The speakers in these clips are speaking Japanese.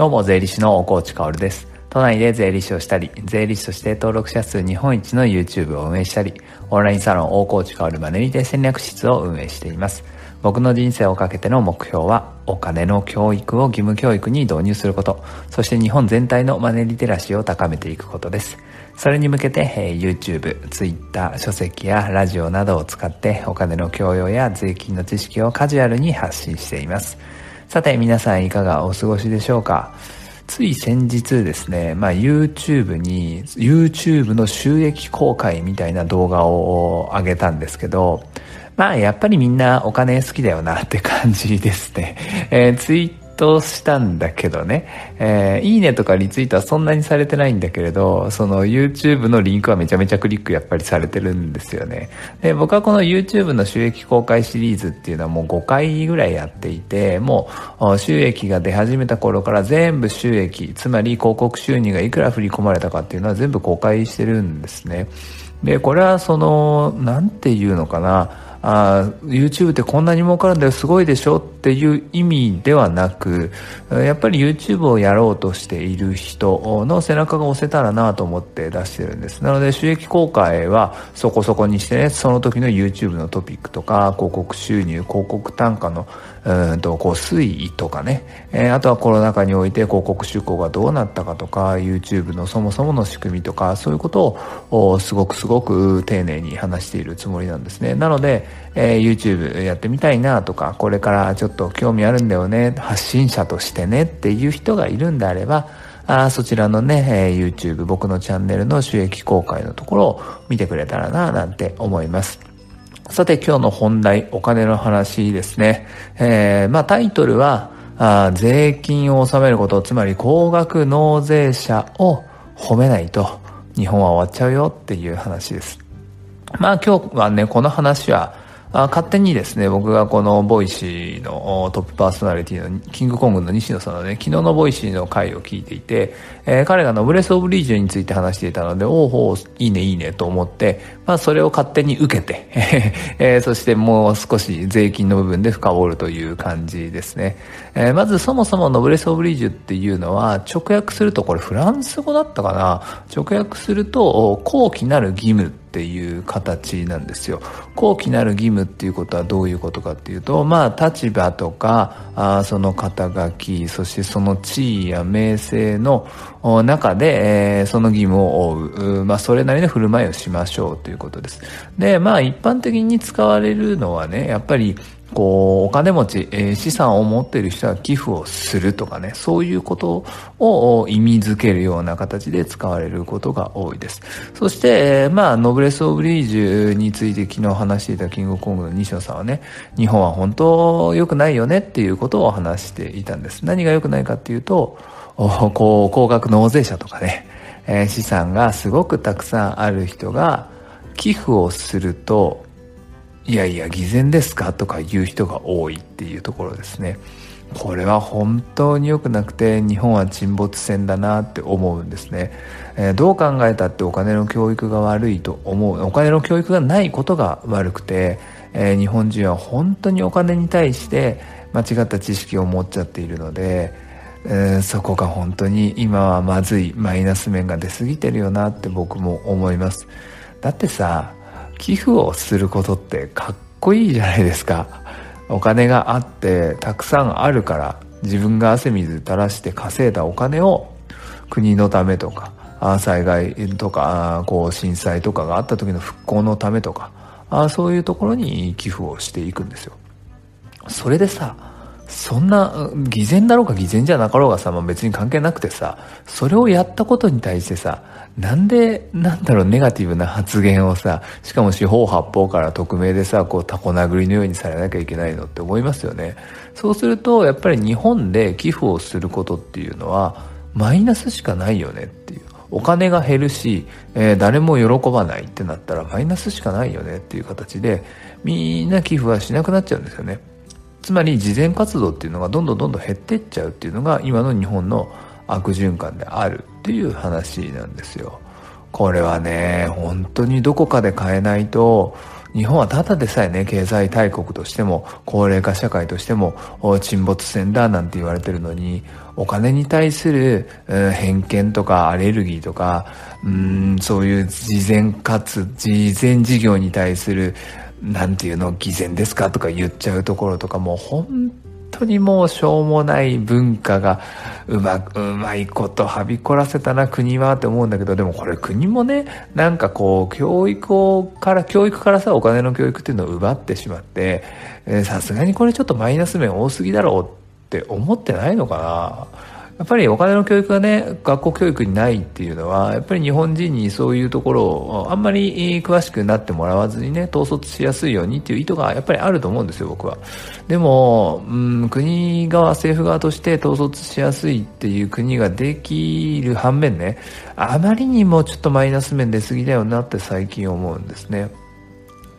どうも、税理士の大河内薫です。都内で税理士をしたり、税理士として登録者数日本一の YouTube を運営したり、オンラインサロン大河内薫マネリテ戦略室を運営しています。僕の人生をかけての目標は、お金の教育を義務教育に導入すること、そして日本全体のマネリテラシーを高めていくことです。それに向けて、えー、YouTube、Twitter、書籍やラジオなどを使ってお金の教養や税金の知識をカジュアルに発信しています。さて皆さんいかがお過ごしでしょうか？つい先日ですね、まあ、YouTube に、YouTube の収益公開みたいな動画を上げたんですけど、まあ、やっぱりみんなお金好きだよなって感じですね。えー、ツイトしたんだけどね、えー、いいねとかリツイートはそんなにされてないんだけれど、その YouTube のリンクはめちゃめちゃクリックやっぱりされてるんですよね。で、僕はこの YouTube の収益公開シリーズっていうのはもう5回ぐらいやっていて、もう収益が出始めた頃から全部収益、つまり広告収入がいくら振り込まれたかっていうのは全部公開してるんですね。で、これはその、なんていうのかな、あ YouTube ってこんなに儲かるんだよすごいでしょっていう意味ではなくやっぱり YouTube をやろうとしている人の背中が押せたらなと思って出してるんです。なので収益公開はそこそこにしてねその時の YouTube のトピックとか広告収入広告単価のうんとこう推移とかね、えー、あとはコロナ禍において広告出稿がどうなったかとか YouTube のそもそもの仕組みとかそういうことをすごくすごく丁寧に話しているつもりなんですね。なので、えー、YouTube やってみたいなとかこれからちょっと興味あるんだよね発信者としてねっていう人がいるんであればあそちらのね、えー、YouTube 僕のチャンネルの収益公開のところを見てくれたらななんて思いますさて今日の本題、お金の話ですね。えー、まあタイトルは、あ税金を納めること、つまり高額納税者を褒めないと日本は終わっちゃうよっていう話です。まあ今日はね、この話はあ勝手にですね、僕がこの Voicy のトップパーソナリティのキングコングの西野さんのね、昨日の Voicy の回を聞いていて、えー、彼がノブレス・オブリージュについて話していたので、おうほう、いいねいいねと思って、まあそれを勝手に受けて、えー、そしてもう少し税金の部分で深掘るという感じですね。えー、まずそもそもノブレス・オブ・リージュっていうのは、直訳すると、これフランス語だったかな？直訳すると、後期なる義務っていう形なんですよ。後期なる義務っていうことはどういうことかっていうと、まあ立場とか、あその肩書き、そしてその地位や名声の中で、えー、その義務を負う、まあそれなりの振る舞いをしましょうということです。で、まあ一般的に使われるのはね、やっぱりこう、お金持ち、えー、資産を持っている人は寄付をするとかね、そういうことを意味づけるような形で使われることが多いです。そして、えー、まあ、ノブレス・オブ・リージュについて昨日話していたキングコングの西野さんはね、日本は本当良くないよねっていうことを話していたんです。何が良くないかっていうと、こう、高額納税者とかね、えー、資産がすごくたくさんある人が寄付をすると、いやいや偽善ですか？とか言う人が多いっていうところですね。これは本当に良くなくて日本は沈没船だなって思うんですね、えー、どう考えたってお金の教育が悪いと思うお金の教育がないことが悪くて、えー、日本人は本当にお金に対して間違った知識を持っちゃっているので、えー、そこが本当に今はまずいマイナス面が出過ぎてるよなって僕も思います。だってさ寄付をすることってかっこいいじゃないですか。お金があってたくさんあるから自分が汗水垂らして稼いだお金を国のためとか災害とかこう震災とかがあった時の復興のためとかそういうところに寄付をしていくんですよ。それでさそんな偽善だろうか偽善じゃなかろうがさ、まあ、別に関係なくてさそれをやったことに対してさなんで、なんだろう、ネガティブな発言をさ、しかも四方八方から匿名でさ、こう、タコ殴りのようにされなきゃいけないのって思いますよね。そうすると、やっぱり日本で寄付をすることっていうのは、マイナスしかないよねっていう。お金が減るし、えー、誰も喜ばないってなったらマイナスしかないよねっていう形で、みんな寄付はしなくなっちゃうんですよね。つまり、慈善活動っていうのがどんどんどんどん減っていっちゃうっていうのが、今の日本の悪循環であるっていう話なんですよ。これはね、本当にどこかで変えないと、日本はただでさえね、経済大国としても、高齢化社会としても、沈没船だなんて言われてるのに、お金に対する、偏見とかアレルギーとか、うんそういう事前かつ、事前事業に対する、なんていうの、偽善ですかとか言っちゃうところとかもう、本当にもうしょうもない文化がうまうまいことはびこらせたな国はって思うんだけどでもこれ国もねなんかこう教育をから教育からさお金の教育っていうのを奪ってしまってさすがにこれちょっとマイナス面多すぎだろうって思ってないのかな。やっぱりお金の教育がね、学校教育にないっていうのは、やっぱり日本人にそういうところをあんまり詳しくなってもらわずにね、統率しやすいようにっていう意図がやっぱりあると思うんですよ、僕は。でも、うん、国側、政府側として統率しやすいっていう国ができる反面ね、あまりにもちょっとマイナス面出過ぎだよなって最近思うんですね。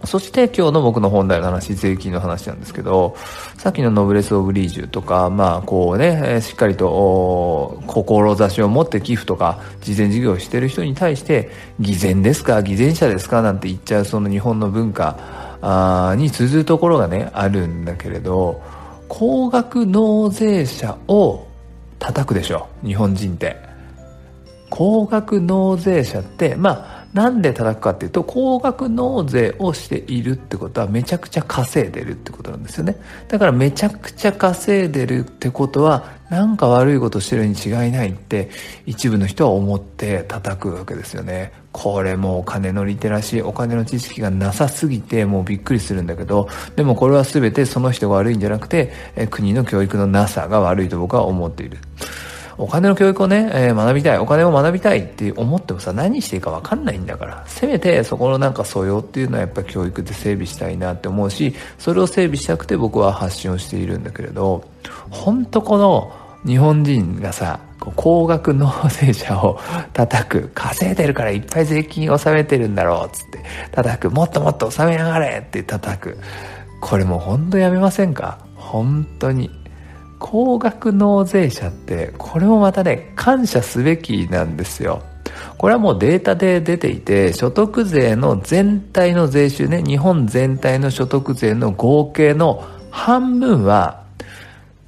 そして今日の僕の本題の話、税金の話なんですけど、さっきのノブレス・オブ・リージュとか、まあこうね、しっかりと志を持って寄付とか、事前事業をしてる人に対して、偽善ですか、偽善者ですかなんて言っちゃうその日本の文化に通ずるところがね、あるんだけれど、高額納税者を叩くでしょ、日本人って。高額納税者って、まあなんで叩くかっていうと高額納税をしているってことはめちゃくちゃ稼いでるってことなんですよね。だからめちゃくちゃ稼いでるってことはなんか悪いことしてるに違いないって一部の人は思って叩くわけですよね。これもお金のリテラシーお金の知識がなさすぎてもうびっくりするんだけどでもこれは全てその人が悪いんじゃなくて国の教育のなさが悪いと僕は思っている。お金の教育をね、えー、学びたい、お金を学びたいって思ってもさ、何していいか分かんないんだから、せめてそこのなんか素養っていうのはやっぱ教育で整備したいなって思うし、それを整備したくて僕は発信をしているんだけれど、本当この日本人がさ、高額納税者を叩く、稼いでるからいっぱい税金納めてるんだろう、つって、叩く、もっともっと納めやがれって叩く。これもう本当やめませんか？本当に。高額納税者ってこれもまたね感謝すべきなんですよ。これはもうデータで出ていて所得税の全体の税収ね日本全体の所得税の合計の半分は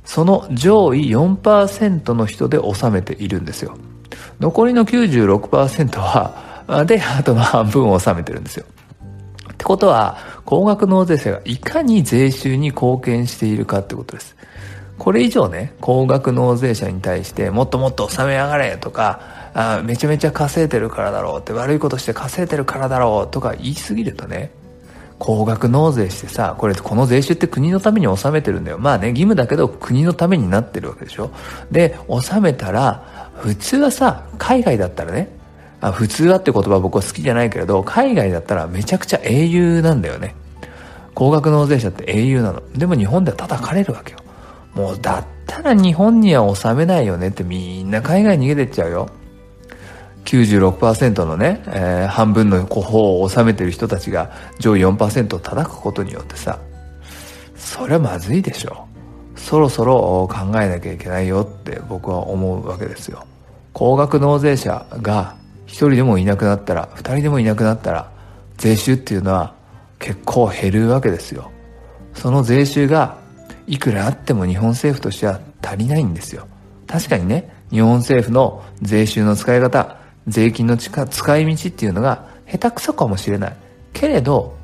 その上位4%の人で納めているんですよ。残りの96%はであとの半分を納めてるんですよ。ってことは高額納税者がいかに税収に貢献しているかってことです。これ以上ね、高額納税者に対してもっともっと納めやがれとか、あめちゃめちゃ稼いでるからだろうって悪いことして稼いでるからだろうとか言いすぎるとね、高額納税してさ、これこの税収って国のために納めてるんだよ。まあね、義務だけど国のためになってるわけでしょ。で、納めたら、普通はさ、海外だったらね、あ普通はって言葉僕は好きじゃないけれど、海外だったらめちゃくちゃ英雄なんだよね。高額納税者って英雄なの。でも日本では叩かれるわけよ。もうだったら日本には収めないよねってみんな海外逃げてっちゃうよ。96%のね、えー、半分の方を収めてる人たちが上位4%を叩くことによってさ、それはまずいでしょ。そろそろ考えなきゃいけないよって僕は思うわけですよ。高額納税者が一人でもいなくなったら、二人でもいなくなったら、税収っていうのは結構減るわけですよ。その税収がいくらあっても日本政府としては足りないんですよ。確かにね、日本政府の税収の使い方、税金の使い道っていうのが下手くそかもしれない。けれど、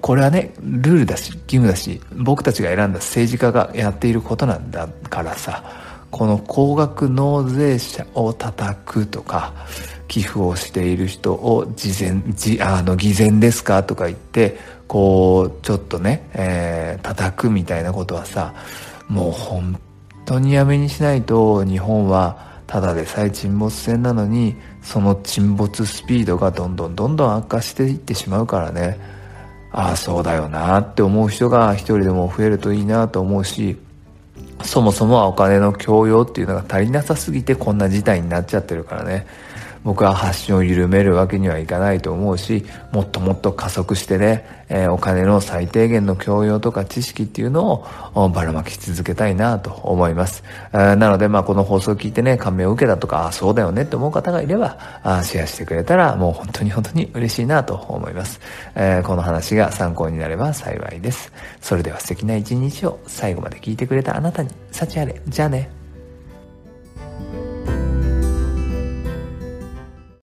これはね、ルールだし、義務だし、僕たちが選んだ政治家がやっていることなんだからさ、この高額納税者を叩くとか、寄付をしている人を事前、じあの、偽善ですかとか言って、こう、ちょっとね、えー、叩くみたいなことはさ、もう本当にやめにしないと、日本はただでさえ沈没船なのに、その沈没スピードがどんどんどんどん悪化していってしまうからね、ああ、そうだよなって思う人が一人でも増えるといいなと思うし、そもそもはお金の強要っていうのが足りなさすぎてこんな事態になっちゃってるからね。僕は発信を緩めるわけにはいかないと思うし、もっともっと加速してね、えー、お金の最低限の教養とか知識っていうのをばらまき続けたいなと思います。え、なので、まあこの放送を聞いてね、感銘を受けたとか、あそうだよねって思う方がいれば、あシェアしてくれたらもう本当に本当に嬉しいなと思います。えー、この話が参考になれば幸いです。それでは素敵な一日を最後まで聞いてくれたあなたに、幸あれ。じゃあね。